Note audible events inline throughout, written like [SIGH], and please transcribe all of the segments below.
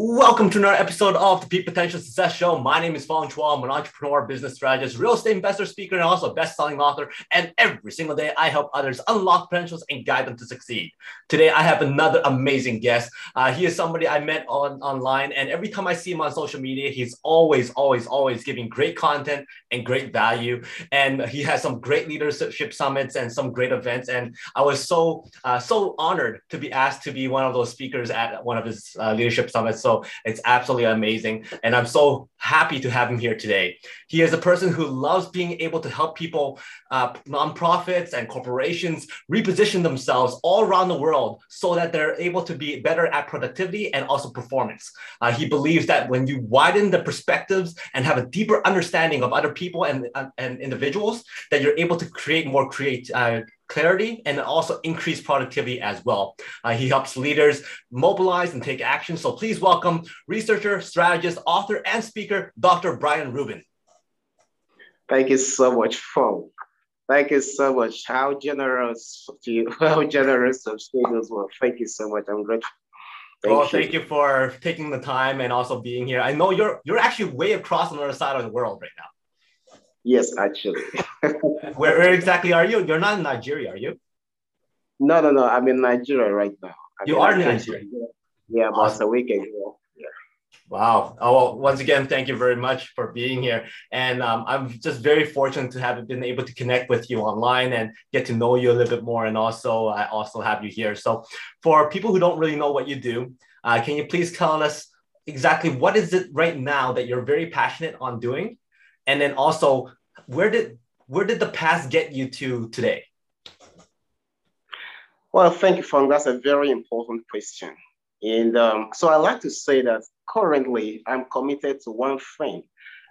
Welcome to another episode of the Peak Potential Success Show. My name is Fong Chua. I'm an entrepreneur, business strategist, real estate investor, speaker, and also a best-selling author. And every single day, I help others unlock potentials and guide them to succeed. Today, I have another amazing guest. Uh, he is somebody I met on online, and every time I see him on social media, he's always, always, always giving great content and great value. And he has some great leadership summits and some great events. And I was so, uh, so honored to be asked to be one of those speakers at one of his uh, leadership summits. So it's absolutely amazing. And I'm so happy to have him here today. He is a person who loves being able to help people, uh, nonprofits and corporations reposition themselves all around the world so that they're able to be better at productivity and also performance. Uh, he believes that when you widen the perspectives and have a deeper understanding of other people and, uh, and individuals, that you're able to create more create, uh, clarity and also increase productivity as well. Uh, he helps leaders mobilize and take action. So please welcome researcher, strategist, author, and speaker, Dr. Brian Reuben. Thank you so much, Fong. Thank you so much. How generous of you, [LAUGHS] how generous of as well. Thank you so much. I'm grateful. Thank well, you. thank you for taking the time and also being here. I know you're you're actually way across on the other side of the world right now. Yes, actually. [LAUGHS] where, where exactly are you? You're not in Nigeria, are you? No, no, no. I'm in Nigeria right now. I'm you are in Nigeria. Yeah, about awesome. a week ago. Wow. Oh, well, once again, thank you very much for being here. And um, I'm just very fortunate to have been able to connect with you online and get to know you a little bit more. And also, I also have you here. So, for people who don't really know what you do, uh, can you please tell us exactly what is it right now that you're very passionate on doing? And then also, where did where did the past get you to today? Well, thank you, Fong. That's a very important question. And um, so I like to say that currently I'm committed to one thing,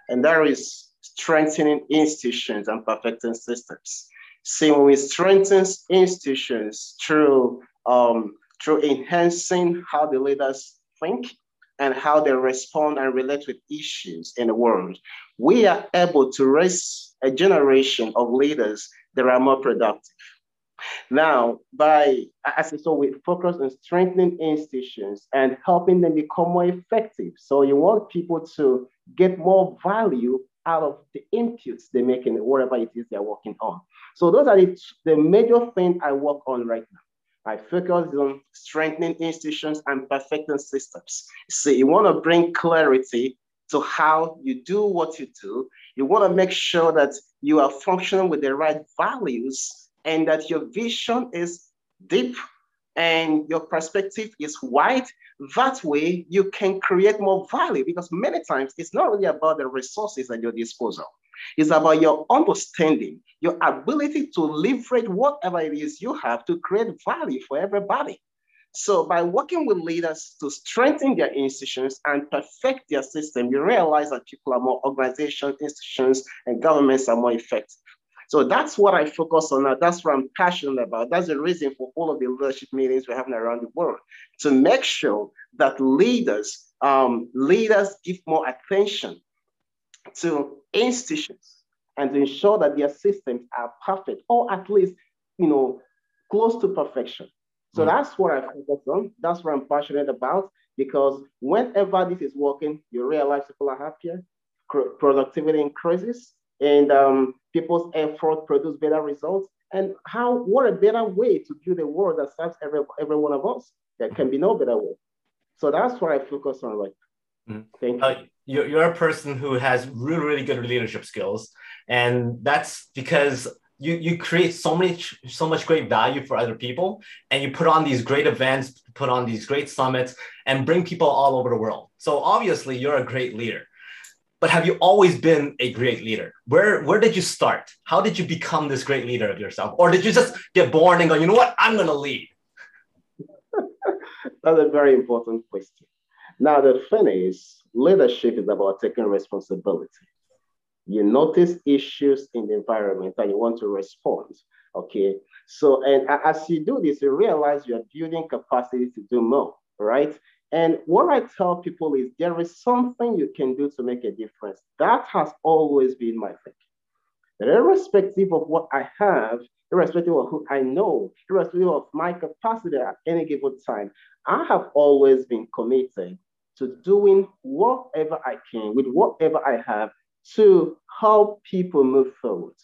and that is strengthening institutions and perfecting systems. See, when we strengthen institutions through um, through enhancing how the leaders think and how they respond and relate with issues in the world, we are able to raise a generation of leaders that are more productive. Now, by as I so we focus on strengthening institutions and helping them become more effective. So you want people to get more value out of the inputs they make in whatever it is they're working on. So those are the, the major things I work on right now. I focus on strengthening institutions and perfecting systems. So you want to bring clarity to how you do what you do. You want to make sure that you are functioning with the right values and that your vision is deep and your perspective is wide. That way, you can create more value because many times it's not really about the resources at your disposal. It's about your understanding, your ability to leverage whatever it is you have to create value for everybody. So by working with leaders to strengthen their institutions and perfect their system, you realize that people are more organizations, institutions, and governments are more effective. So that's what I focus on. Now. That's what I'm passionate about. That's the reason for all of the leadership meetings we're having around the world to make sure that leaders, um, leaders give more attention to institutions and to ensure that their systems are perfect or at least, you know, close to perfection. So mm-hmm. that's what I focus on. That's what I'm passionate about because whenever this is working, you realize people are happier, productivity increases, and um, people's effort produce better results. And how, what a better way to build a world that serves every, every one of us. There can be no better way. So that's what I focus on right mm-hmm. Thank you. Uh, you're, you're a person who has really, really good leadership skills. And that's because you you create so much so much great value for other people and you put on these great events put on these great summits and bring people all over the world so obviously you're a great leader but have you always been a great leader where where did you start how did you become this great leader of yourself or did you just get born and go you know what i'm to lead [LAUGHS] that's a very important question now the thing is leadership is about taking responsibility you notice issues in the environment and you want to respond. Okay. So, and as you do this, you realize you're building capacity to do more, right? And what I tell people is there is something you can do to make a difference. That has always been my thing. irrespective of what I have, irrespective of who I know, irrespective of my capacity at any given time, I have always been committed to doing whatever I can with whatever I have to help people move forward.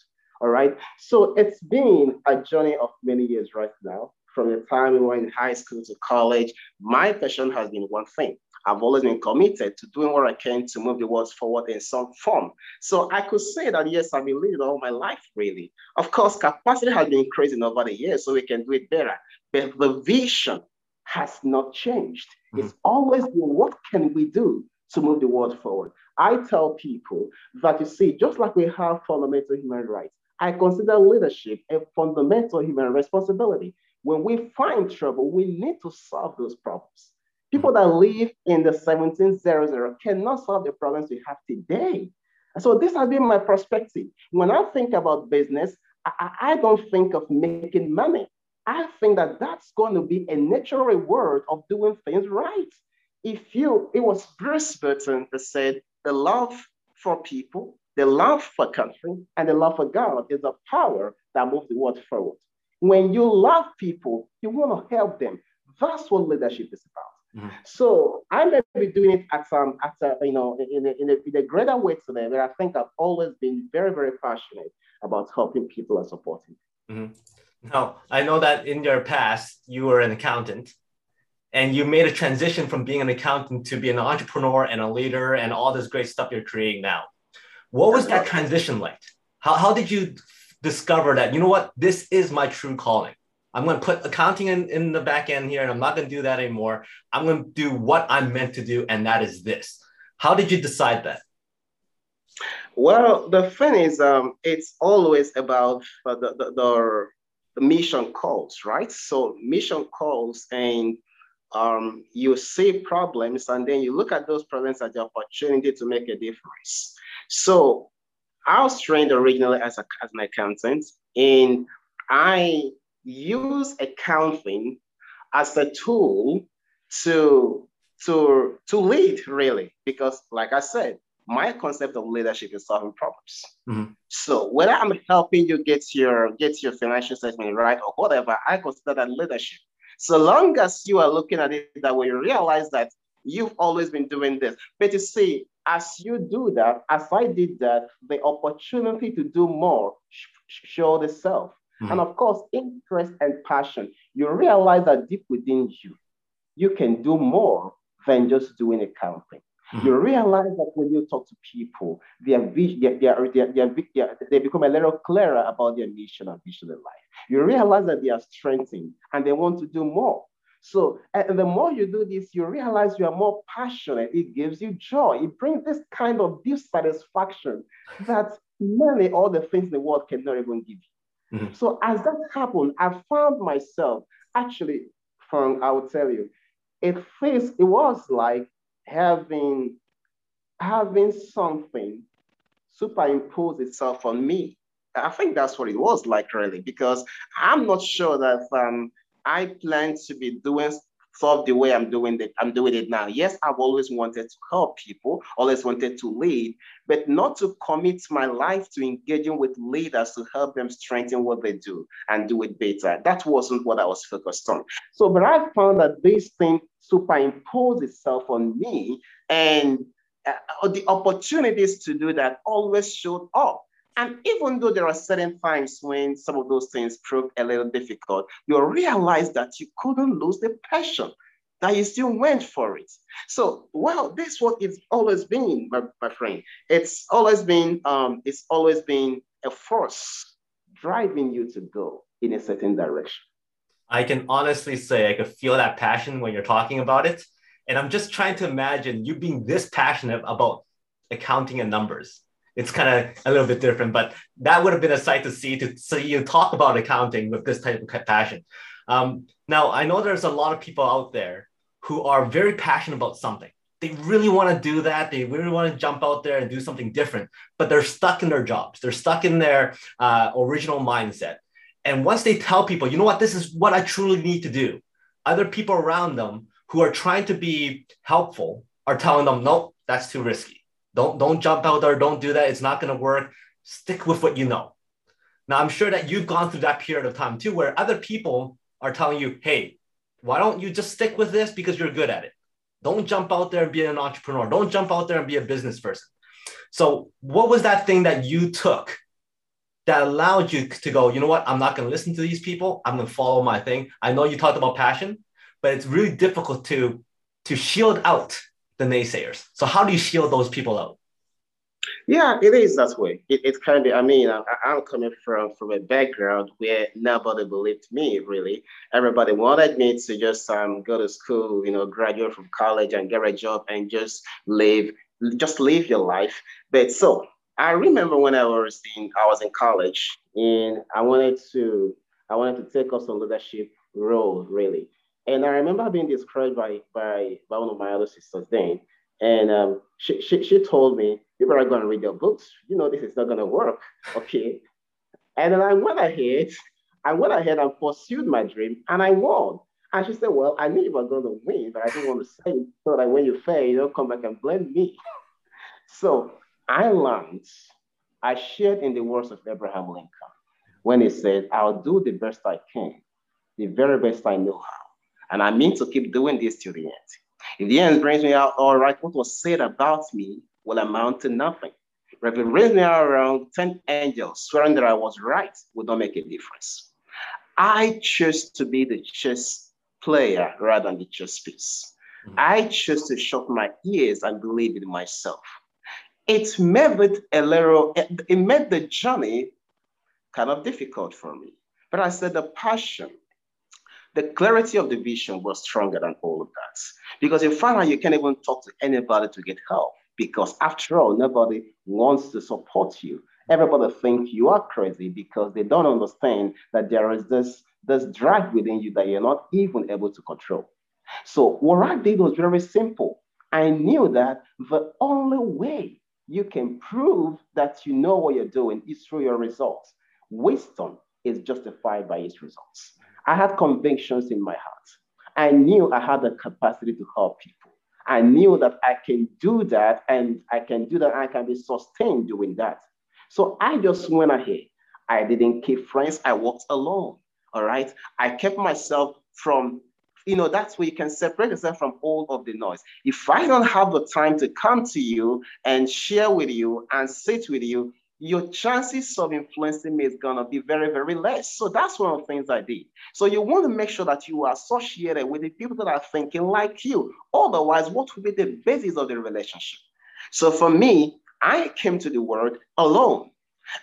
All right. So it's been a journey of many years right now. From the time we were in high school to college, my passion has been one thing. I've always been committed to doing what I can to move the world forward in some form. So I could say that yes, I've been leading all my life, really. Of course, capacity has been increasing over the years, so we can do it better. But the vision has not changed. Mm-hmm. It's always been what can we do to move the world forward? I tell people that you see, just like we have fundamental human rights, I consider leadership a fundamental human responsibility. When we find trouble, we need to solve those problems. People that live in the 1700 cannot solve the problems we have today. So this has been my perspective. When I think about business, I, I don't think of making money. I think that that's going to be a natural reward of doing things right. If you, it was Bruce Burton that said, the love for people, the love for country, and the love for God is the power that moves the world forward. When you love people, you want to help them. That's what leadership is about. Mm-hmm. So I may be doing it at some at a, you know in a, in, a, in a greater way today, but I think I've always been very very passionate about helping people and supporting. Mm-hmm. Now I know that in your past you were an accountant, and you made a transition from being an accountant to be an entrepreneur and a leader and all this great stuff you're creating now. What was that transition like? How how did you discover that you know what this is my true calling? I'm going to put accounting in, in the back end here, and I'm not going to do that anymore. I'm going to do what I'm meant to do, and that is this. How did you decide that? Well, the thing is, um, it's always about uh, the, the, the, the, mission calls, right? So mission calls, and um, you see problems, and then you look at those problems as the opportunity to make a difference. So I was trained originally as, a, as an accountant, and I use accounting as a tool to to to lead really because like i said my concept of leadership is solving problems mm-hmm. so whether i'm helping you get your get your financial statement right or whatever i consider that leadership so long as you are looking at it that way you realize that you've always been doing this but you see as you do that as i did that the opportunity to do more showed itself Mm-hmm. And of course, interest and passion. You realize that deep within you, you can do more than just doing accounting. Mm-hmm. You realize that when you talk to people, their vision, their, their, their, their, they become a little clearer about their mission and vision in life. You realize that they are strengthened and they want to do more. So, and the more you do this, you realize you are more passionate. It gives you joy. It brings this kind of deep satisfaction that many other things in the world cannot even give you. Mm-hmm. So as that happened, I found myself actually, from I will tell you, it feels it was like having having something superimpose itself on me. I think that's what it was like, really, because I'm not sure that um, I plan to be doing solve the way I'm doing it. I'm doing it now. Yes, I've always wanted to help people, always wanted to lead, but not to commit my life to engaging with leaders to help them strengthen what they do and do it better. That wasn't what I was focused on. So, but I found that this thing superimposed itself on me, and uh, the opportunities to do that always showed up. And even though there are certain times when some of those things prove a little difficult, you realize that you couldn't lose the passion, that you still went for it. So, well, this what it's always been, my, my friend. It's always been, um, it's always been a force driving you to go in a certain direction. I can honestly say I could feel that passion when you're talking about it. And I'm just trying to imagine you being this passionate about accounting and numbers it's kind of a little bit different, but that would have been a sight to see to see you talk about accounting with this type of passion. Um, now, I know there's a lot of people out there who are very passionate about something. They really want to do that. They really want to jump out there and do something different, but they're stuck in their jobs. They're stuck in their uh, original mindset. And once they tell people, you know what, this is what I truly need to do, other people around them who are trying to be helpful are telling them, nope, that's too risky don't don't jump out there. Don't do that. It's not going to work. Stick with what you know. Now I'm sure that you've gone through that period of time too, where other people are telling you, "Hey, why don't you just stick with this because you're good at it? Don't jump out there and be an entrepreneur. Don't jump out there and be a business person. So, what was that thing that you took that allowed you to go, you know what? I'm not going to listen to these people. I'm going to follow my thing. I know you talked about passion, but it's really difficult to to shield out the naysayers. So, how do you shield those people out? Yeah, it is that way. It, it's kind of, I mean, I, am coming from from a background where nobody believed me, really. Everybody wanted me to just um, go to school, you know, graduate from college and get a job and just live, just live your life. But so I remember when I was in, I was in college and I wanted to, I wanted to take up some leadership role, really. And I remember being described by, by, by one of my other sisters then. And um, she, she, she told me, you better go and read your books. You know, this is not going to work. [LAUGHS] Okay. And then I went ahead, I went ahead and pursued my dream and I won. And she said, Well, I knew you were going to win, but I didn't want to say it so that when you fail, you don't come back and blame me. [LAUGHS] so I learned, I shared in the words of Abraham Lincoln when he said, I'll do the best I can, the very best I know how. And I mean to keep doing this till the end. If the end brings me out all right, what was said about me will amount to nothing. But if it raised me around 10 angels swearing that I was right would not make a difference. I chose to be the chess player rather than the chess piece. Mm-hmm. I chose to shut my ears and believe in myself. It made it a little, it made the journey kind of difficult for me. But I said the passion, the clarity of the vision was stronger than all of that. Because in out you can't even talk to anybody to get help. Because after all, nobody wants to support you. Everybody thinks you are crazy because they don't understand that there is this, this drive within you that you're not even able to control. So what I did was very simple. I knew that the only way you can prove that you know what you're doing is through your results. Wisdom is justified by its results. I had convictions in my heart. I knew I had the capacity to help people. I knew that I can do that and I can do that. I can be sustained doing that. So I just went ahead. I didn't keep friends. I walked alone. All right. I kept myself from, you know, that's where you can separate yourself from all of the noise. If I don't have the time to come to you and share with you and sit with you, your chances of influencing me is going to be very, very less. So that's one of the things I did. So you want to make sure that you are associated with the people that are thinking like you. Otherwise, what will be the basis of the relationship? So for me, I came to the world alone.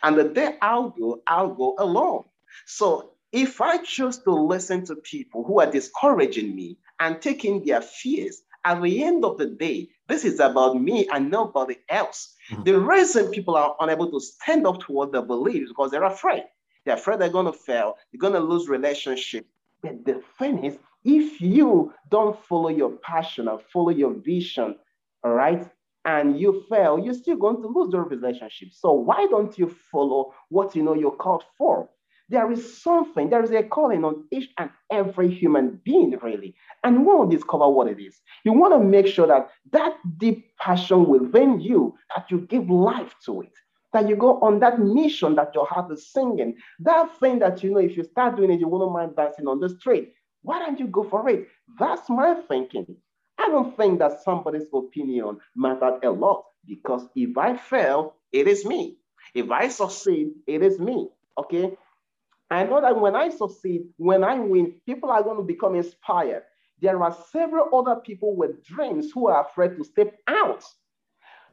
And the day I'll go, I'll go alone. So if I choose to listen to people who are discouraging me and taking their fears, at the end of the day, this is about me and nobody else. Mm-hmm. The reason people are unable to stand up to what they believe is because they're afraid. They're afraid they're going to fail, they're going to lose relationship. But the thing is, if you don't follow your passion and follow your vision, all right, and you fail, you're still going to lose your relationship. So why don't you follow what you know you're called for? There is something, there is a calling on each and every human being, really. And you want to discover what it is. You want to make sure that that deep passion within you, that you give life to it, that you go on that mission that your heart is singing, that thing that you know, if you start doing it, you wouldn't mind dancing on the street. Why don't you go for it? That's my thinking. I don't think that somebody's opinion mattered a lot because if I fail, it is me. If I succeed, it is me. Okay. I know that when I succeed, when I win, people are going to become inspired. There are several other people with dreams who are afraid to step out.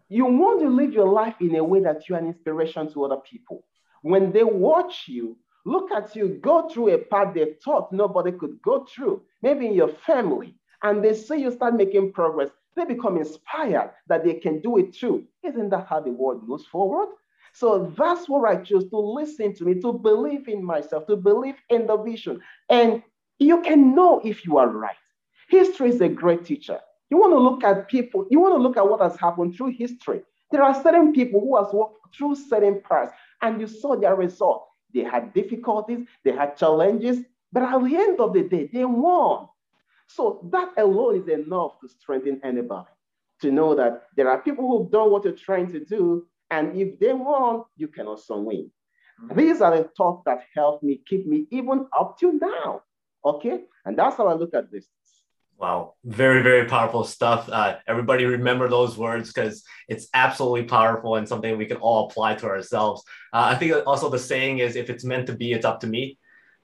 You want to live your life in a way that you're an inspiration to other people. When they watch you, look at you go through a path they thought nobody could go through, maybe in your family, and they see you start making progress, they become inspired that they can do it too. Isn't that how the world moves forward? So that's what I chose to listen to me, to believe in myself, to believe in the vision. And you can know if you are right. History is a great teacher. You want to look at people, you want to look at what has happened through history. There are certain people who has walked through certain paths and you saw their result. They had difficulties, they had challenges, but at the end of the day, they won. So that alone is enough to strengthen anybody to know that there are people who've done what you're trying to do, and if they won, you can also win. These are the thoughts that help me keep me even up to now. Okay? And that's how I look at this. Wow, very, very powerful stuff. Uh, everybody remember those words because it's absolutely powerful and something we can all apply to ourselves. Uh, I think also the saying is if it's meant to be, it's up to me.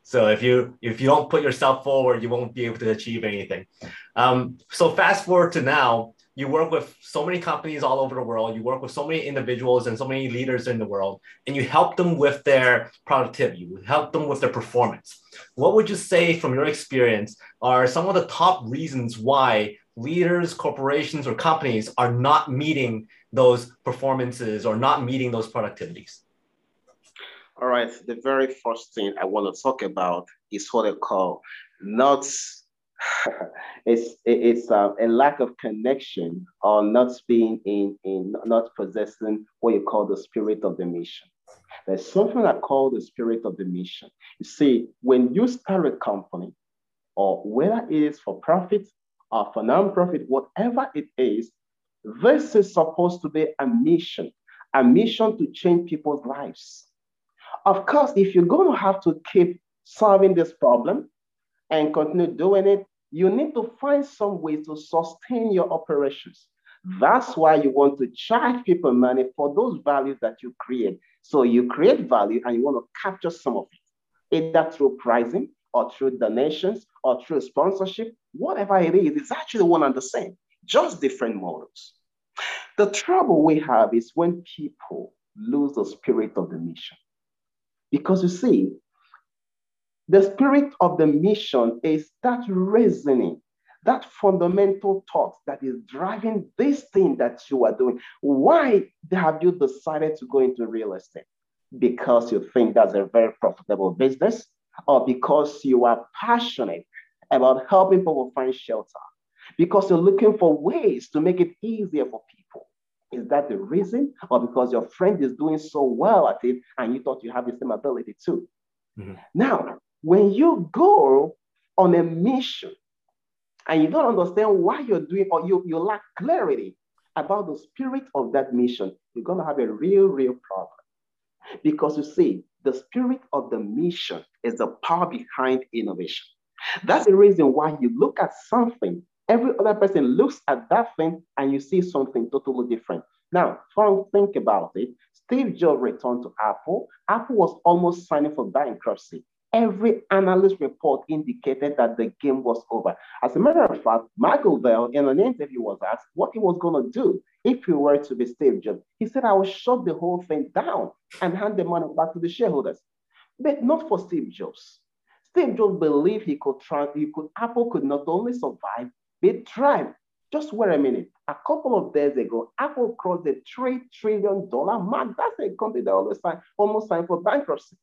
So if you if you don't put yourself forward, you won't be able to achieve anything. Um, so fast forward to now, you work with so many companies all over the world. You work with so many individuals and so many leaders in the world, and you help them with their productivity. You help them with their performance. What would you say, from your experience, are some of the top reasons why leaders, corporations, or companies are not meeting those performances or not meeting those productivities? All right, the very first thing I want to talk about is what I call not [LAUGHS] it's it's uh, a lack of connection or not being in in not possessing what you call the spirit of the mission. There's something I call the spirit of the mission. You see, when you start a company, or whether it is for profit or for non-profit, whatever it is, this is supposed to be a mission, a mission to change people's lives. Of course, if you're going to have to keep solving this problem and continue doing it, you need to find some way to sustain your operations. That's why you want to charge people money for those values that you create. So you create value and you want to capture some of it, either through pricing or through donations or through sponsorship, whatever it is, it's actually one and the same, just different models. The trouble we have is when people lose the spirit of the mission. Because you see, the spirit of the mission is that reasoning, that fundamental thought that is driving this thing that you are doing. Why have you decided to go into real estate? Because you think that's a very profitable business, or because you are passionate about helping people find shelter, because you're looking for ways to make it easier for people. Is that the reason? Or because your friend is doing so well at it and you thought you have the same ability too? Mm-hmm. Now, when you go on a mission and you don't understand why you're doing or you, you lack clarity about the spirit of that mission, you're going to have a real, real problem. Because you see, the spirit of the mission is the power behind innovation. That's the reason why you look at something Every other person looks at that thing and you see something totally different. Now, think about it. Steve Jobs returned to Apple. Apple was almost signing for bankruptcy. Every analyst report indicated that the game was over. As a matter of fact, Michael Dell in an interview was asked what he was going to do if he were to be Steve Jobs. He said, I will shut the whole thing down and hand the money back to the shareholders. But not for Steve Jobs. Steve Jobs believed he could try, he could, Apple could not only survive, but thrive. Just wait a minute. A couple of days ago, Apple crossed the $3 trillion mark. That's a company that almost signed, almost signed for bankruptcy.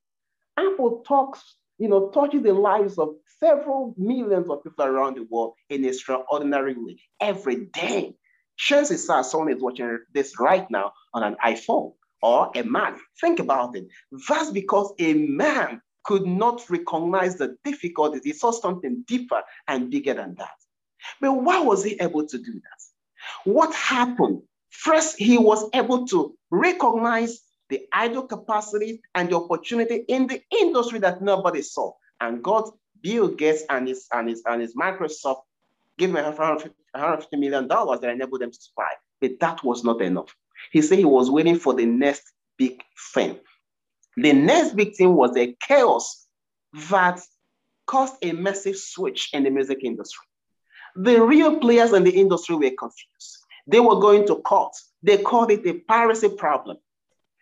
Apple talks, you know, touches the lives of several millions of people around the world in an extraordinary way every day. Chances are someone is watching this right now on an iPhone or a Mac. Think about it. That's because a man could not recognize the difficulties. He saw something deeper and bigger than that. But why was he able to do that? What happened? First, he was able to recognize the idle capacity and the opportunity in the industry that nobody saw. And got Bill Gates and his and his and his Microsoft gave him 150 million dollars that enabled them to survive. But that was not enough. He said he was waiting for the next big thing. The next big thing was a chaos that caused a massive switch in the music industry. The real players in the industry were confused. They were going to court. They called it a piracy problem.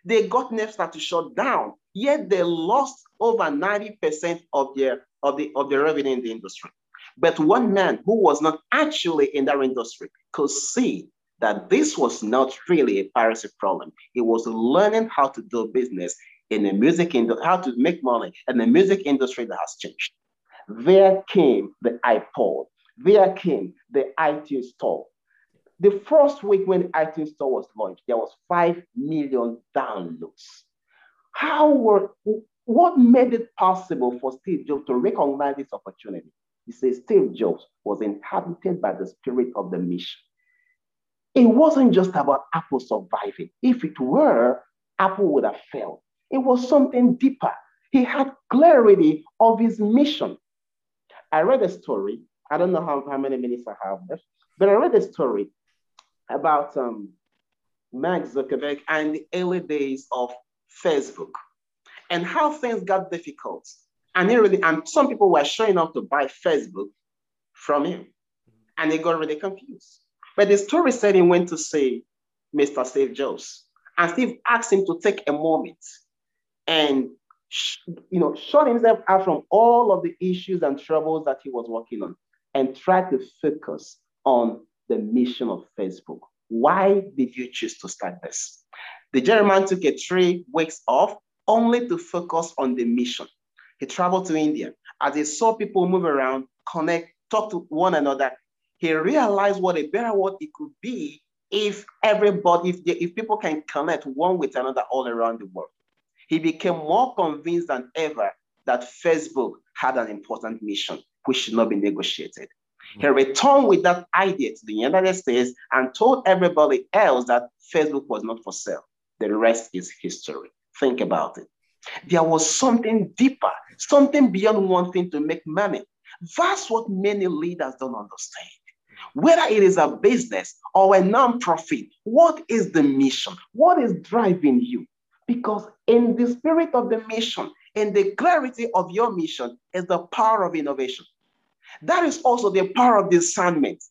They got Napster to shut down, yet they lost over 90% of their of the of the revenue in the industry. But one man who was not actually in that industry could see that this was not really a piracy problem. He was learning how to do business in the music industry, how to make money in the music industry that has changed. There came the iPod, there came the iTunes Store. The first week when iTunes Store was launched, there was 5 million downloads. How were, what made it possible for Steve Jobs to recognize this opportunity? He says Steve Jobs was inhabited by the spirit of the mission. It wasn't just about Apple surviving. If it were, Apple would have failed. It was something deeper. He had clarity of his mission. I read a story I don't know how, how many minutes I have left, but I read a story about um, Mark Zuckerberg and the early days of Facebook and how things got difficult. And he really, and some people were showing up to buy Facebook from him, and they got really confused. But the story said he went to see Mr. Steve Jobs, and Steve asked him to take a moment and you know shut himself out from all of the issues and troubles that he was working on, and try to focus on the mission of Facebook. Why did you choose to start this? The gentleman took a three weeks off only to focus on the mission. He traveled to India. As he saw people move around, connect, talk to one another, he realized what a better world it could be if everybody, if, if people can connect one with another all around the world. He became more convinced than ever that Facebook had an important mission which should not be negotiated. He returned with that idea to the United States and told everybody else that Facebook was not for sale. The rest is history. Think about it. There was something deeper, something beyond wanting to make money. That's what many leaders don't understand. Whether it is a business or a nonprofit, what is the mission? What is driving you? Because in the spirit of the mission, in the clarity of your mission, is the power of innovation. That is also the power of discernment.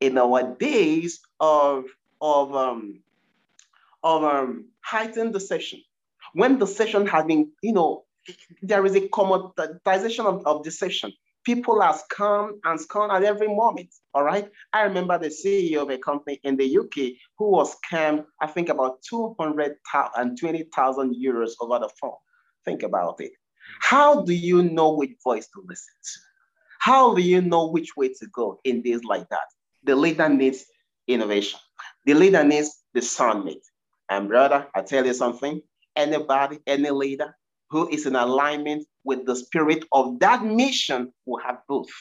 In our days of, of, um, of um, heightened deception, when the deception has been, you know, there is a commoditization of, of deception. People are scammed and scammed at every moment. All right. I remember the CEO of a company in the UK who was scammed, I think, about 220,000 euros over the phone. Think about it. How do you know which voice to listen to? How do you know which way to go in days like that? The leader needs innovation. The leader needs discernment. And brother, I tell you something, anybody, any leader who is in alignment with the spirit of that mission will have both.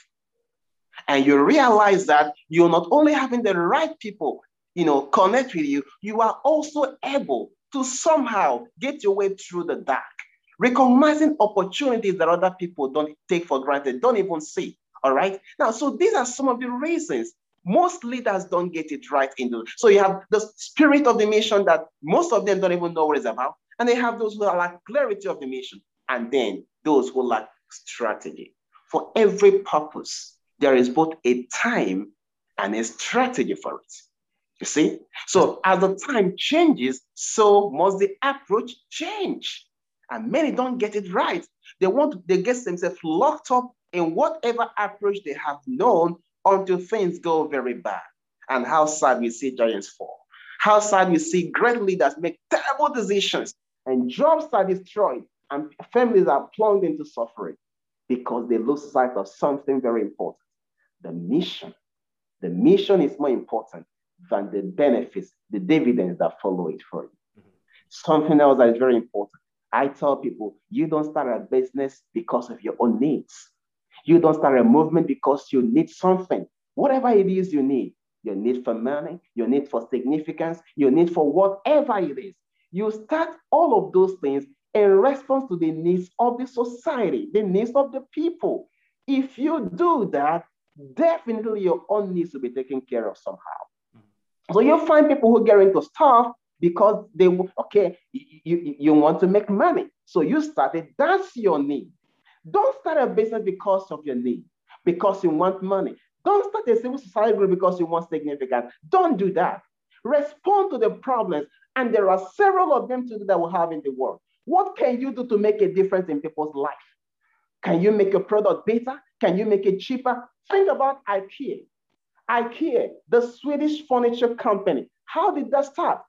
And you realize that you're not only having the right people, you know, connect with you, you are also able to somehow get your way through the dark recognizing opportunities that other people don't take for granted, don't even see. All right. Now, so these are some of the reasons most leaders don't get it right in the so you have the spirit of the mission that most of them don't even know what it's about and they have those who lack clarity of the mission and then those who lack strategy for every purpose there is both a time and a strategy for it you see so as the time changes so must the approach change and many don't get it right. They want they get themselves locked up in whatever approach they have known until things go very bad. And how sad we see giants fall. How sad we see great leaders make terrible decisions and jobs are destroyed and families are plunged into suffering because they lose sight of something very important the mission. The mission is more important than the benefits, the dividends that follow it for you. Mm-hmm. Something else that is very important I tell people, you don't start a business because of your own needs. You don't start a movement because you need something. Whatever it is you need, your need for money, your need for significance, your need for whatever it is. You start all of those things in response to the needs of the society, the needs of the people. If you do that, definitely your own needs will be taken care of somehow. Mm-hmm. So you find people who get into stuff because they okay you, you want to make money. So you started that's your need. Don't start a business because of your need because you want money. Don't start a civil society group because you want significance. Don't do that. Respond to the problems and there are several of them too that we have in the world. What can you do to make a difference in people's life? Can you make your product better? Can you make it cheaper? Think about ikea ikea the swedish furniture company. How did that start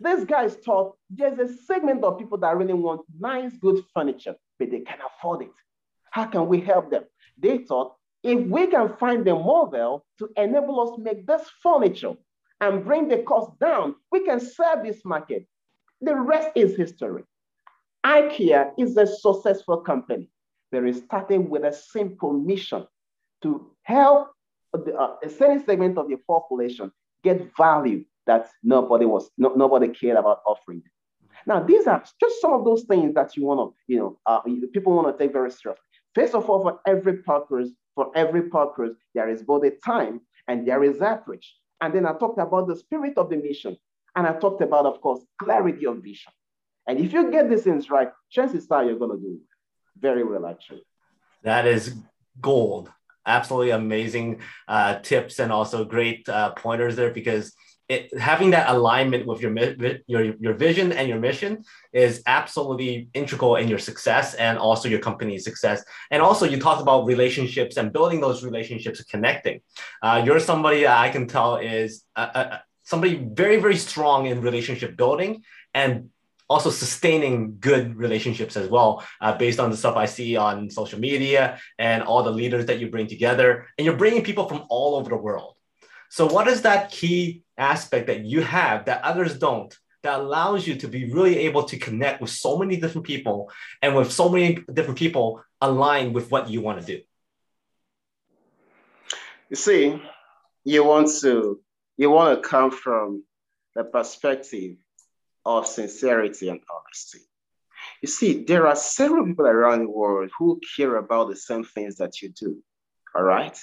these guys thought there's a segment of people that really want nice, good furniture, but they can't afford it. How can we help them? They thought if we can find the model to enable us to make this furniture and bring the cost down, we can serve this market. The rest is history. IKEA is a successful company, it started with a simple mission to help the, uh, a certain segment of the population get value that nobody was no, nobody cared about offering. Now, these are just some of those things that you want to, you know, uh, people want to take very seriously. First of all, for every purpose, For every purpose, there is both a time and there is outreach. And then I talked about the spirit of the mission. And I talked about, of course, clarity of vision. And if you get these things right, chances are you're going to do very well, actually. That is gold. Absolutely amazing uh, tips and also great uh, pointers there because it, having that alignment with your, your your vision and your mission is absolutely integral in your success and also your company's success. And also, you talked about relationships and building those relationships, connecting. Uh, you're somebody that I can tell is uh, uh, somebody very very strong in relationship building and also sustaining good relationships as well, uh, based on the stuff I see on social media and all the leaders that you bring together. And you're bringing people from all over the world. So, what is that key aspect that you have that others don't that allows you to be really able to connect with so many different people and with so many different people align with what you want to do? You see, you want to you want to come from the perspective of sincerity and honesty. You see, there are several people around the world who care about the same things that you do. All right.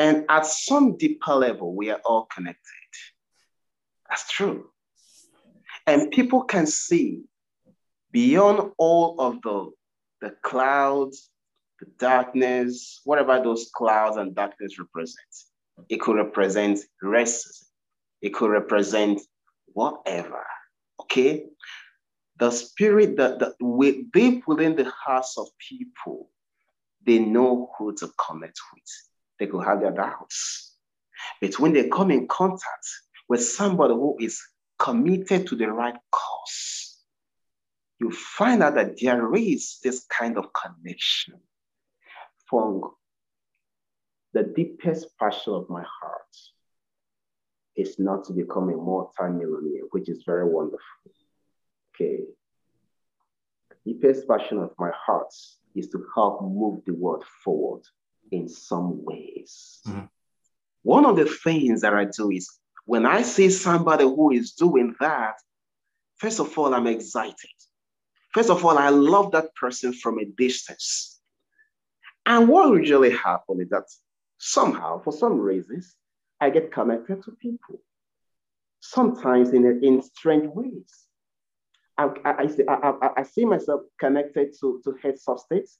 And at some deeper level, we are all connected. That's true. And people can see beyond all of the, the clouds, the darkness, whatever those clouds and darkness represent. It could represent racism. It could represent whatever. Okay? The spirit that, that deep within the hearts of people, they know who to connect with they could have their doubts. But when they come in contact with somebody who is committed to the right cause, you find out that there is this kind of connection from the deepest passion of my heart is not to become a multi-millionaire, which is very wonderful. Okay. The deepest passion of my heart is to help move the world forward in some ways. Mm-hmm. One of the things that I do is when I see somebody who is doing that, first of all, I'm excited. First of all, I love that person from a distance. And what usually happens is that somehow, for some reasons, I get connected to people, sometimes in, in strange ways. I, I, I, see, I, I, see myself connected to, to heads of states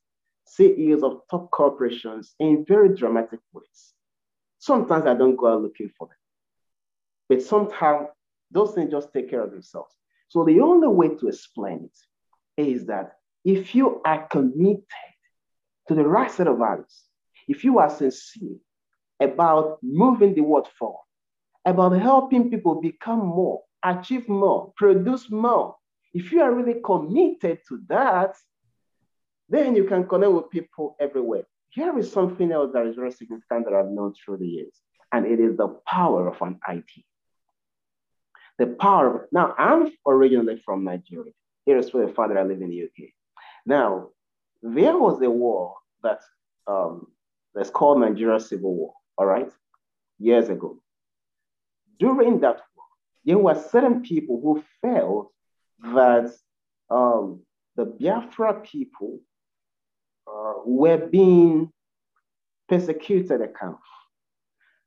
CEOs of top corporations in very dramatic ways. Sometimes I don't go out looking for them, but sometimes those things just take care of themselves. So the only way to explain it is that if you are committed to the right set of values, if you are sincere about moving the world forward, about helping people become more, achieve more, produce more, if you are really committed to that, then you can connect with people everywhere. Here is something else that is very significant that I've known through the years, and it is the power of an IT. The power of, now I'm originally from Nigeria, irrespective of the fact that I live in the UK. Now, there was a war that um, that's called Nigeria Civil War, all right, years ago. During that war, there were certain people who felt that um, the Biafra people were being persecuted at camp.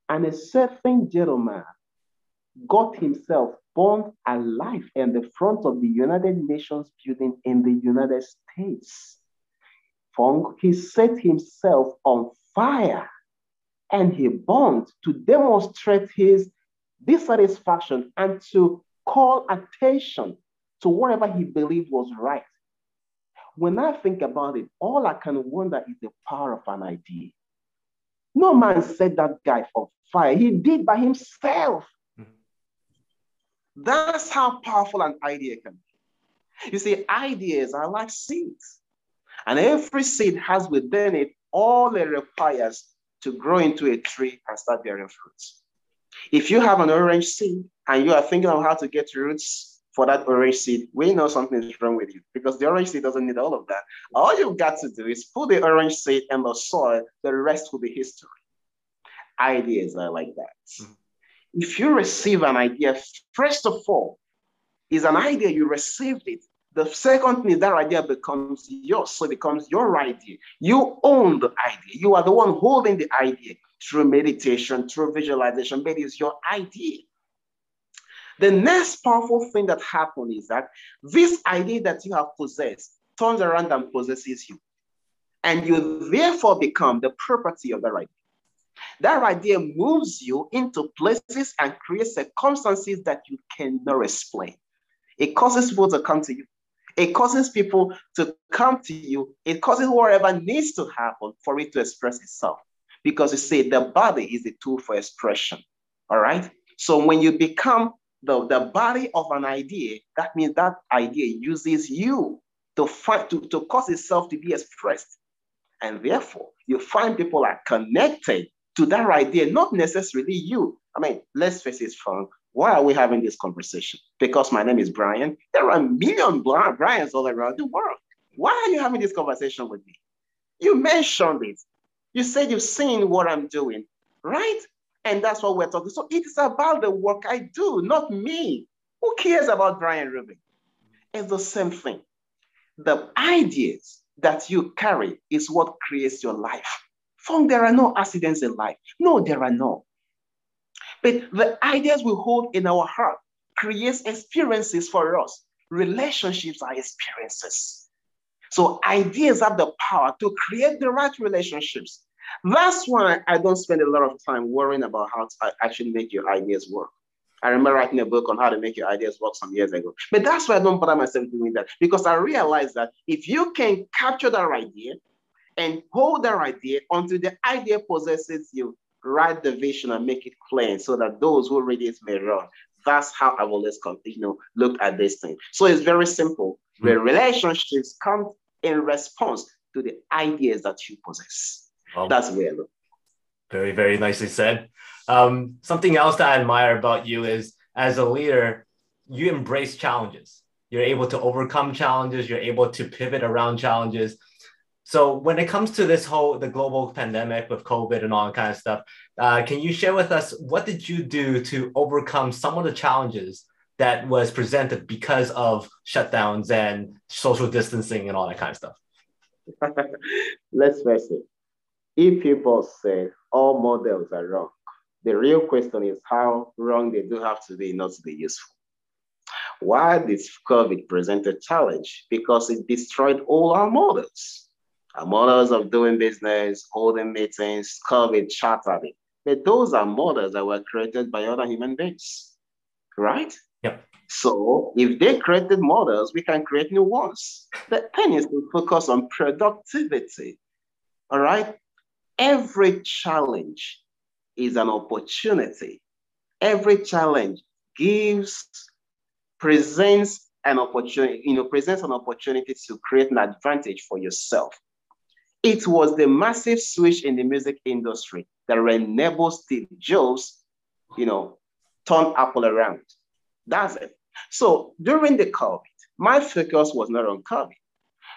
And a certain gentleman got himself burned alive in the front of the United Nations building in the United States. He set himself on fire and he burned to demonstrate his dissatisfaction and to call attention to whatever he believed was right when I think about it, all I can wonder is the power of an idea. No man set that guy for fire. He did by himself. Mm-hmm. That's how powerful an idea can be. You see, ideas are like seeds, and every seed has within it all it requires to grow into a tree and start bearing fruits. If you have an orange seed and you are thinking of how to get roots for that orange seed, we know something is wrong with you because the orange seed doesn't need all of that. All you've got to do is put the orange seed in the soil, the rest will be history. Ideas are like that. Mm-hmm. If you receive an idea, first of all, is an idea, you received it, The second thing is that idea becomes yours. So it becomes your idea. You own the idea. You are the one holding the idea through meditation, through visualization. But it's your idea. The next powerful thing that happens is that this idea that you have possessed turns around and possesses you. And you therefore become the property of that idea. That idea moves you into places and creates circumstances that you cannot explain. It causes people to come to you. It causes people to come to you. It causes whatever needs to happen for it to express itself. Because you see, the body is a tool for expression. All right. So when you become the, the body of an idea, that means that idea uses you to find to, to cause itself to be expressed. And therefore, you find people are connected to that idea, not necessarily you. I mean, let's face it, Frank. Why are we having this conversation? Because my name is Brian. There are a million Brians all around the world. Why are you having this conversation with me? You mentioned it. You said you've seen what I'm doing, right? And that's what we're talking. So it's about the work I do, not me. Who cares about Brian Reuben? It's the same thing. The ideas that you carry is what creates your life. From there are no accidents in life. No, there are no. But the ideas we hold in our heart creates experiences for us. Relationships are experiences. So ideas have the power to create the right relationships. That's why I don't spend a lot of time worrying about how to actually make your ideas work. I remember writing a book on how to make your ideas work some years ago. But that's why I don't bother myself doing that because I realize that if you can capture that idea and hold that idea until the idea possesses you, write the vision and make it plain so that those who read it may run. That's how I've always you know, looked at this thing. So it's very simple. The relationships come in response to the ideas that you possess. Well, That's weird. Very, very nicely said. Um, something else that I admire about you is as a leader, you embrace challenges. You're able to overcome challenges. You're able to pivot around challenges. So when it comes to this whole the global pandemic with COVID and all that kind of stuff, uh, can you share with us what did you do to overcome some of the challenges that was presented because of shutdowns and social distancing and all that kind of stuff? [LAUGHS] Let's face it. If people say all models are wrong, the real question is how wrong they do have to be not to be useful. Why did COVID present a challenge? Because it destroyed all our models. Our models of doing business, holding meetings, COVID shattered it. But those are models that were created by other human beings, right? Yep. So if they created models, we can create new ones. The thing is to focus on productivity, all right? Every challenge is an opportunity. Every challenge gives, presents an opportunity, you know, presents an opportunity to create an advantage for yourself. It was the massive switch in the music industry that enabled Steve Jobs, you know, turn Apple around. That's it. So during the COVID, my focus was not on COVID.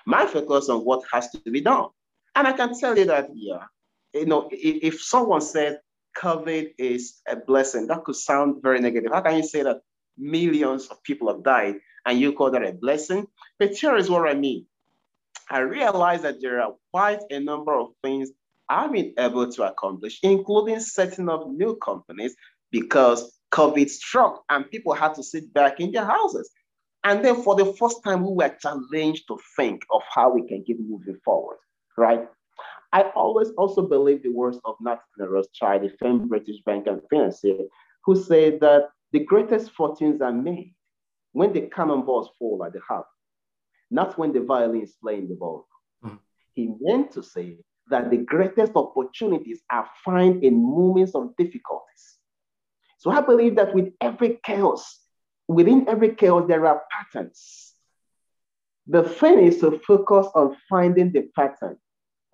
My focus on what has to be done. And I can tell you that, yeah, you know, if, if someone said COVID is a blessing, that could sound very negative. How can you say that millions of people have died and you call that a blessing? But here is what I mean. I realize that there are quite a number of things I've been able to accomplish, including setting up new companies because COVID struck and people had to sit back in their houses. And then for the first time, we were challenged to think of how we can keep moving forward, right? I always also believe the words of Nathaniel Rothschild, the famed British banker and financier, who said that the greatest fortunes are made when the cannonballs fall at the harp, not when the violin is playing the ball. Mm. He meant to say that the greatest opportunities are found in moments of difficulties. So I believe that with every chaos, within every chaos, there are patterns. The thing is to focus on finding the pattern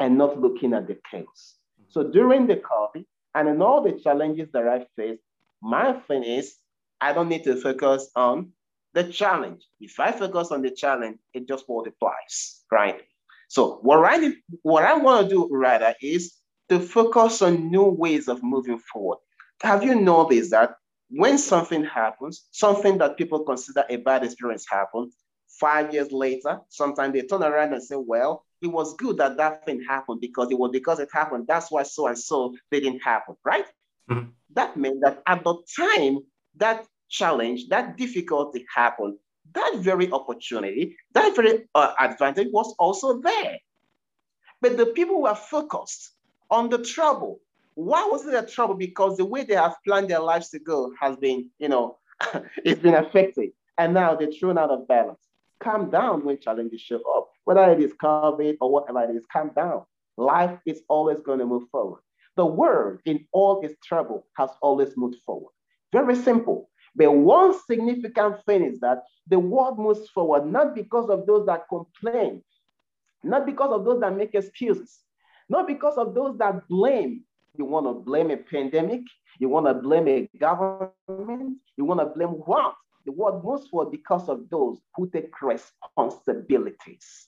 and not looking at the chaos. So during the COVID and in all the challenges that I faced, my thing is I don't need to focus on the challenge. If I focus on the challenge, it just multiplies, right? So what I what I want to do rather is to focus on new ways of moving forward. Have you noticed that when something happens, something that people consider a bad experience happens, five years later, sometimes they turn around and say, well, it was good that that thing happened because it was because it happened. That's why so and so didn't happen, right? Mm-hmm. That meant that at the time that challenge, that difficulty happened, that very opportunity, that very uh, advantage was also there. But the people were focused on the trouble. Why was it a trouble? Because the way they have planned their lives to go has been, you know, [LAUGHS] it's been affected. And now they're thrown out of balance. Calm down when challenges show up. Whether it is COVID or whatever it is, calm down. Life is always going to move forward. The world, in all its trouble, has always moved forward. Very simple. But one significant thing is that the world moves forward not because of those that complain, not because of those that make excuses, not because of those that blame. You want to blame a pandemic, you want to blame a government, you want to blame what? The world moves forward because of those who take responsibilities.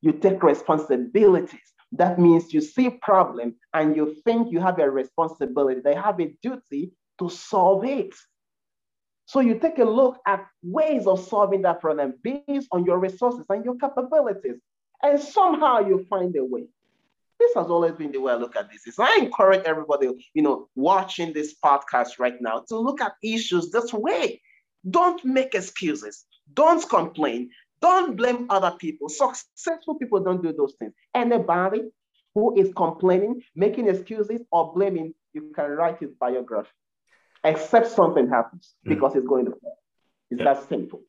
You take responsibilities. That means you see a problem and you think you have a responsibility. They have a duty to solve it. So you take a look at ways of solving that problem based on your resources and your capabilities. And somehow you find a way. This has always been the way I look at this. I encourage everybody, you know, watching this podcast right now to look at issues this way. Don't make excuses. Don't complain. Don't blame other people. Successful people don't do those things. Anybody who is complaining, making excuses, or blaming, you can write his biography, except something happens mm. because it's going to fall. It's yeah. that simple.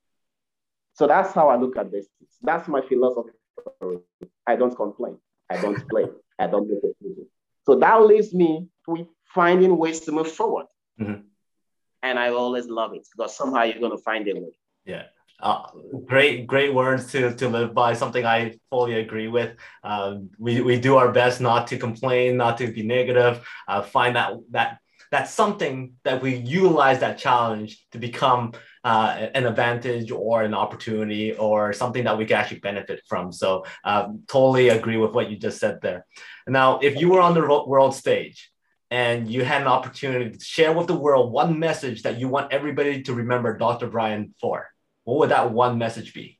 So that's how I look at this. That's my philosophy. I don't complain. I don't [LAUGHS] blame. I don't make excuses. So that leaves me with finding ways to move forward. Mm-hmm. And I always love it because somehow you're going to find a way. Yeah. Uh, great, great words to, to live by. Something I fully agree with. Um, we, we do our best not to complain, not to be negative. Uh, find that that that's something that we utilize that challenge to become uh, an advantage or an opportunity or something that we can actually benefit from. So um, totally agree with what you just said there. Now, if you were on the world stage and you had an opportunity to share with the world one message that you want everybody to remember Dr. Brian for, what would that one message be?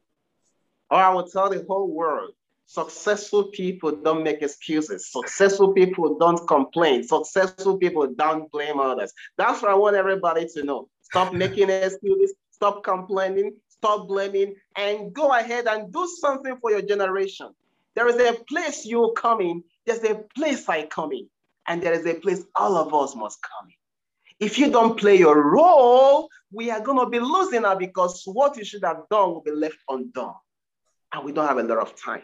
Or I would tell the whole world successful people don't make excuses. Successful people don't complain. Successful people don't blame others. That's what I want everybody to know. Stop [LAUGHS] making excuses, stop complaining, stop blaming, and go ahead and do something for your generation. There is a place you're coming, there's a place I come in, and there is a place all of us must come in. If you don't play your role, we are going to be losing out because what you should have done will be left undone. And we don't have a lot of time.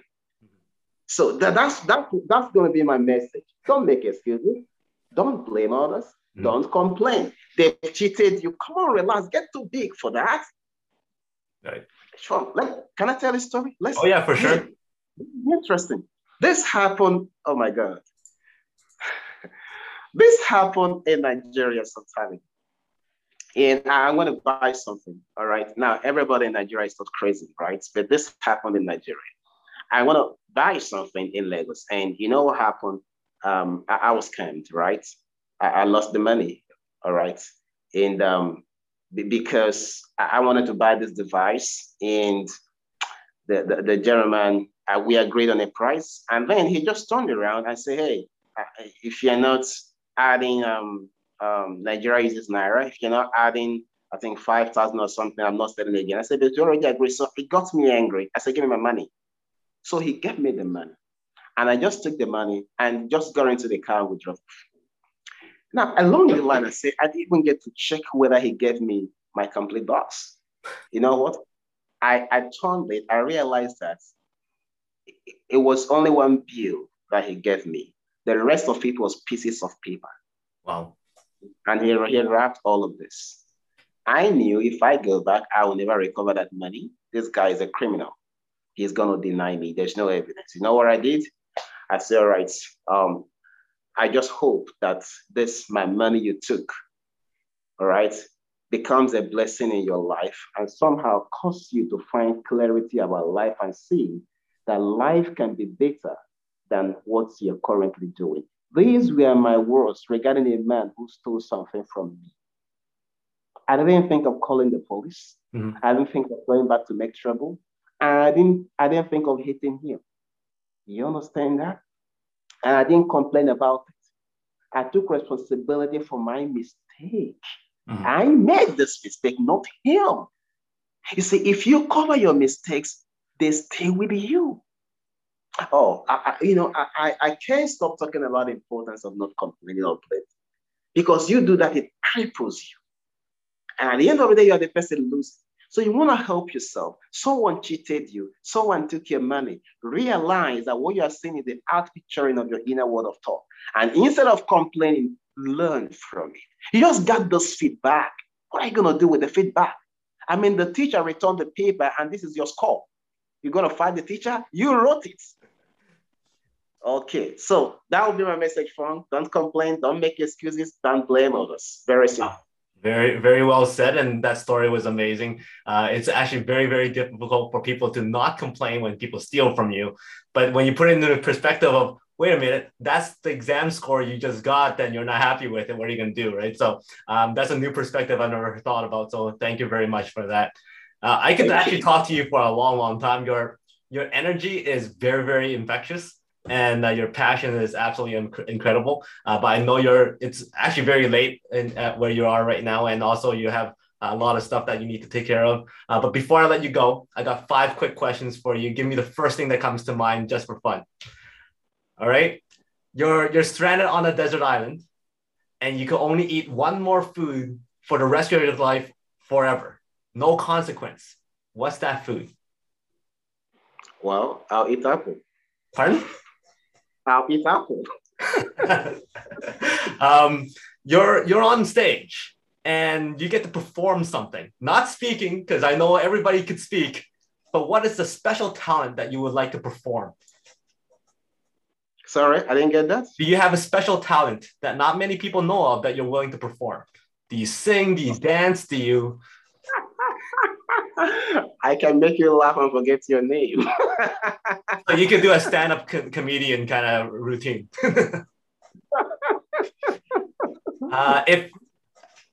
So that, that's, that, that's going to be my message. Don't make excuses. Don't blame others. Mm. Don't complain. They cheated you. Come on, relax. Get too big for that. Right. Sure. Let, can I tell a story? Let's, oh, yeah, for sure. Interesting. This happened. Oh, my God. This happened in Nigeria sometime and I'm going to buy something. All right. Now, everybody in Nigeria is not crazy, right? But this happened in Nigeria. I want to buy something in Lagos. And you know what happened? Um, I, I, was scammed, right? I, I, lost the money, all right? And um, because I, wanted to buy this device and the, the, the gentleman, uh, we agreed on a price. And then he just turned around and said, hey, uh, if you're not adding, um, um, Nigeria uses Naira, if you're not adding I think 5,000 or something. I'm not selling again. I said, but you already agreed. So it got me angry. I said, give me my money. So he gave me the money. And I just took the money and just got into the car with drove. Now, along the line, I said, I didn't even get to check whether he gave me my complete box. You know what? I, I turned it, I realized that it was only one bill that he gave me. The rest of it was pieces of paper. Wow. And he, he wrapped all of this. I knew if I go back, I will never recover that money. This guy is a criminal he's going to deny me. There's no evidence. You know what I did? I said, all right, um, I just hope that this, my money you took, all right, becomes a blessing in your life and somehow cause you to find clarity about life and see that life can be better than what you're currently doing. These were my words regarding a man who stole something from me. I didn't think of calling the police. Mm-hmm. I didn't think of going back to make trouble. And I didn't, I didn't think of hitting him. You understand that? And I didn't complain about it. I took responsibility for my mistake. Mm-hmm. I made this mistake, not him. You see, if you cover your mistakes, they stay with you. Oh, I, I, you know, I, I can't stop talking about the importance of not complaining or blaming. Because you do that, it cripples you. And at the end of the day, you are the person losing. So you want to help yourself. Someone cheated you. Someone took your money. Realize that what you are seeing is the outpicturing of your inner world of thought. And instead of complaining, learn from it. You just got this feedback. What are you going to do with the feedback? I mean, the teacher returned the paper and this is your score. You're going to find the teacher? You wrote it. Okay, so that will be my message, Frank. Don't complain, don't make excuses, don't blame others. Very simple. Very, very well said. And that story was amazing. Uh, it's actually very, very difficult for people to not complain when people steal from you. But when you put it into the perspective of, wait a minute, that's the exam score you just got, then you're not happy with it. What are you going to do? Right. So um, that's a new perspective I never thought about. So thank you very much for that. Uh, I could actually talk to you for a long, long time. Your your energy is very, very infectious and uh, your passion is absolutely inc- incredible. Uh, but I know you're it's actually very late in at where you are right now, and also you have a lot of stuff that you need to take care of. Uh, but before I let you go, I got five quick questions for you. Give me the first thing that comes to mind, just for fun. All right, you're you're stranded on a desert island, and you can only eat one more food for the rest of your life forever, no consequence. What's that food? Well, I'll eat apple. Pardon? I'll eat apple. um, you're you're on stage and you get to perform something, not speaking, because I know everybody could speak, but what is the special talent that you would like to perform? Sorry, I didn't get that. Do you have a special talent that not many people know of that you're willing to perform? Do you sing? Do you dance? Do you I can make you laugh and forget your name. [LAUGHS] so you can do a stand-up co- comedian kind of routine. [LAUGHS] uh, if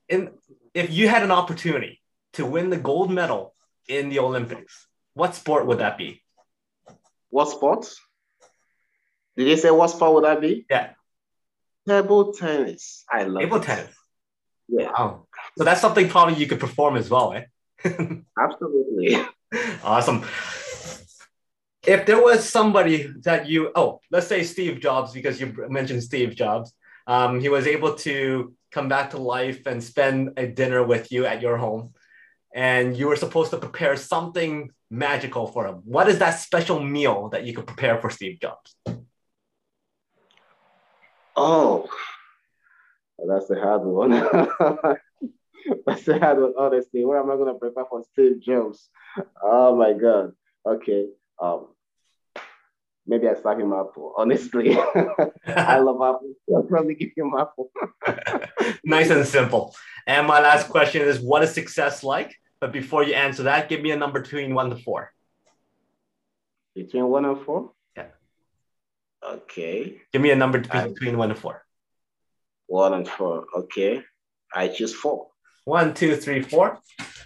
in if you had an opportunity to win the gold medal in the Olympics, what sport would that be? What sport? Did you say what sport would that be? Yeah. Table tennis. I love table it. tennis. Yeah. Wow. So that's something probably you could perform as well, eh? Absolutely. [LAUGHS] Awesome. If there was somebody that you, oh, let's say Steve Jobs, because you mentioned Steve Jobs, um, he was able to come back to life and spend a dinner with you at your home, and you were supposed to prepare something magical for him. What is that special meal that you could prepare for Steve Jobs? Oh, that's a hard one. [LAUGHS] I said with honesty, what am I going to prepare for Steve Jobs? Oh my God. Okay. Um, maybe I slap him apple. Honestly, [LAUGHS] I love apple. I'll probably give him apple. [LAUGHS] nice and simple. And my last question is, what is success like? But before you answer that, give me a number between one to four. Between one and four? Yeah. Okay. Give me a number between I, one and four. One and four. Okay. I choose four. One, two, three, four.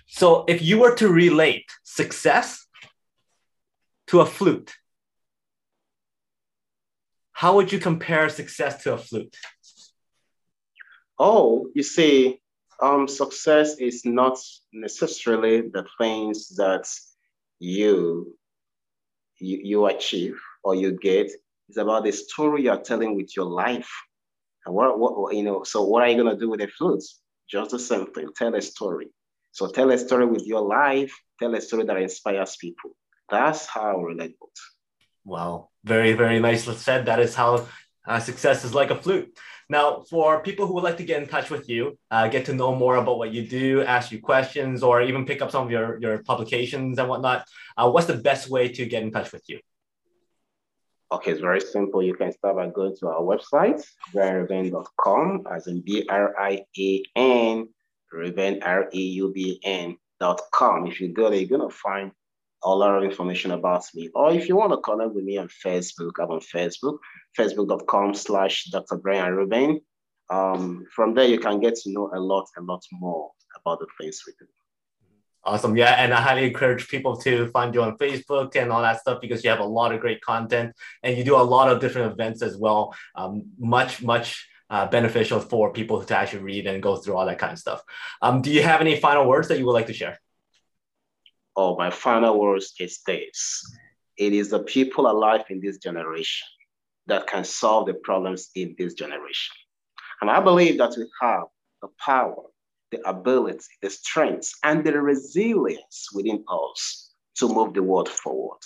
So if you were to relate success to a flute, how would you compare success to a flute? Oh, you see, um, success is not necessarily the things that you, you you achieve or you get. It's about the story you're telling with your life. And what, what you know, so what are you gonna do with the flute? Just the same thing. Tell a story. So tell a story with your life. Tell a story that inspires people. That's how books. Wow, very very nicely said. That is how uh, success is like a flute. Now, for people who would like to get in touch with you, uh, get to know more about what you do, ask you questions, or even pick up some of your, your publications and whatnot, uh, what's the best way to get in touch with you? Okay, it's very simple. You can start by going to our website, brianreuben.com, as in B R I A N, Reuben, R E U B N.com. If you go there, you're going to find a lot of information about me. Or if you want to connect with me on Facebook, I'm on Facebook, facebook.com slash Dr. Brian Reuben. Um, from there, you can get to know a lot, a lot more about the things we do. Awesome. Yeah. And I highly encourage people to find you on Facebook and all that stuff because you have a lot of great content and you do a lot of different events as well. Um, much, much uh, beneficial for people to actually read and go through all that kind of stuff. Um, do you have any final words that you would like to share? Oh, my final words is this it is the people alive in this generation that can solve the problems in this generation. And I believe that we have the power, the ability, the strength, and the resilience within us to move the world forward.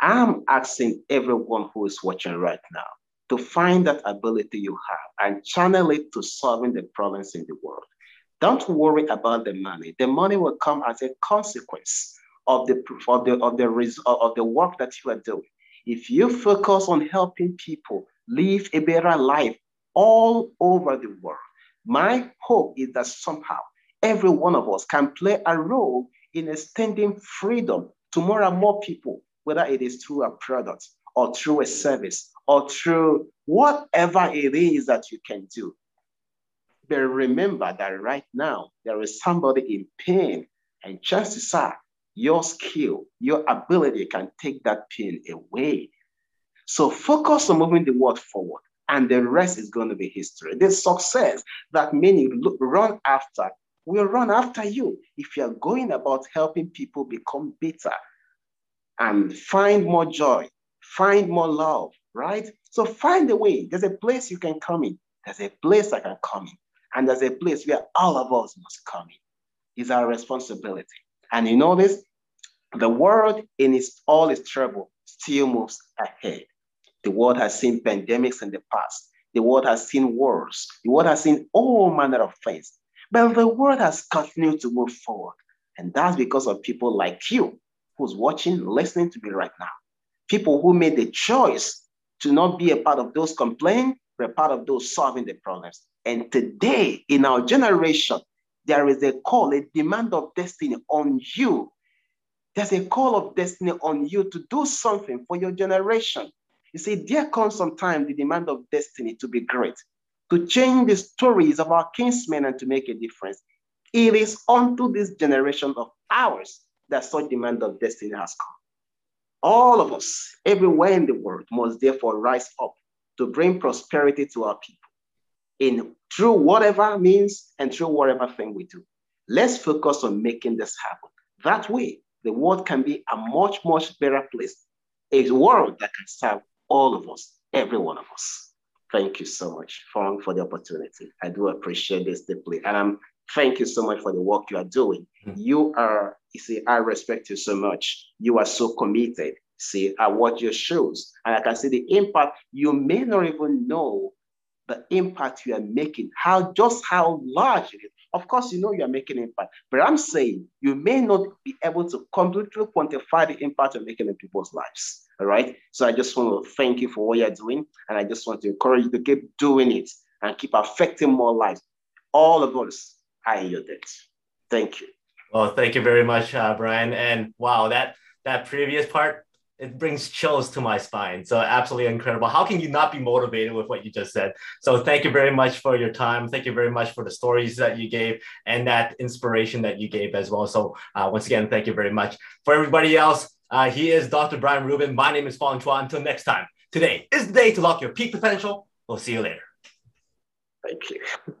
I'm asking everyone who is watching right now to find that ability you have and channel it to solving the problems in the world. Don't worry about the money. The money will come as a consequence of the of the of the of the work that you are doing. If you focus on helping people live a better life all over the world, my hope is that somehow every one of us can play a role in extending freedom to more and more people, whether it is through a product or through a service or through whatever it is that you can do. But remember that right now there is somebody in pain, and chances are your skill, your ability can take that pain away. So focus on moving the world forward, and the rest is going to be history. The success that many look, run after will run after you if you're going about helping people become better and find more joy, find more love, right? So find a way. There's a place you can come in. There's a place I can come in. And there's a place where all of us must come in. It's our responsibility. And you know this? The world in its all its trouble still moves ahead. The world has seen pandemics in the past. The world has seen wars. The world has seen all manner of things. But the world has continued to move forward. And that's because of people like you who's watching, listening to me right now. People who made the choice to not be a part of those complaining, but a part of those solving the problems. And today, in our generation, there is a call, a demand of destiny on you. There's a call of destiny on you to do something for your generation. You see, there comes some time the demand of destiny to be great, to change the stories of our kinsmen and to make a difference. It is unto this generation of ours that such demand of destiny has come. All of us, everywhere in the world, must therefore rise up to bring prosperity to our people in through whatever means and through whatever thing we do. Let's focus on making this happen. That way, the world can be a much, much better place, a world that can serve all of us, every one of us. Thank you so much, Fong, for the opportunity. I do appreciate this deeply. And I'm thank you so much for the work you are doing. Mm-hmm. You are, you see, I respect you so much. You are so committed. See, I watch your shows and I can see the impact. You may not even know the impact you are making, how just how large it is. Of course, you know you are making impact, but I'm saying you may not be able to completely quantify the impact you're making in people's lives. All right. So I just want to thank you for what you're doing, and I just want to encourage you to keep doing it and keep affecting more lives. All of us are in your debt. Thank you. Well, thank you very much, uh, Brian. And wow, that that previous part it brings chills to my spine. So absolutely incredible. How can you not be motivated with what you just said? So thank you very much for your time. Thank you very much for the stories that you gave and that inspiration that you gave as well. So uh, once again, thank you very much. For everybody else, uh, he is Dr. Brian Reuben. My name is Fong Chua. Until next time, today is the day to lock your peak potential. We'll see you later. Thank you.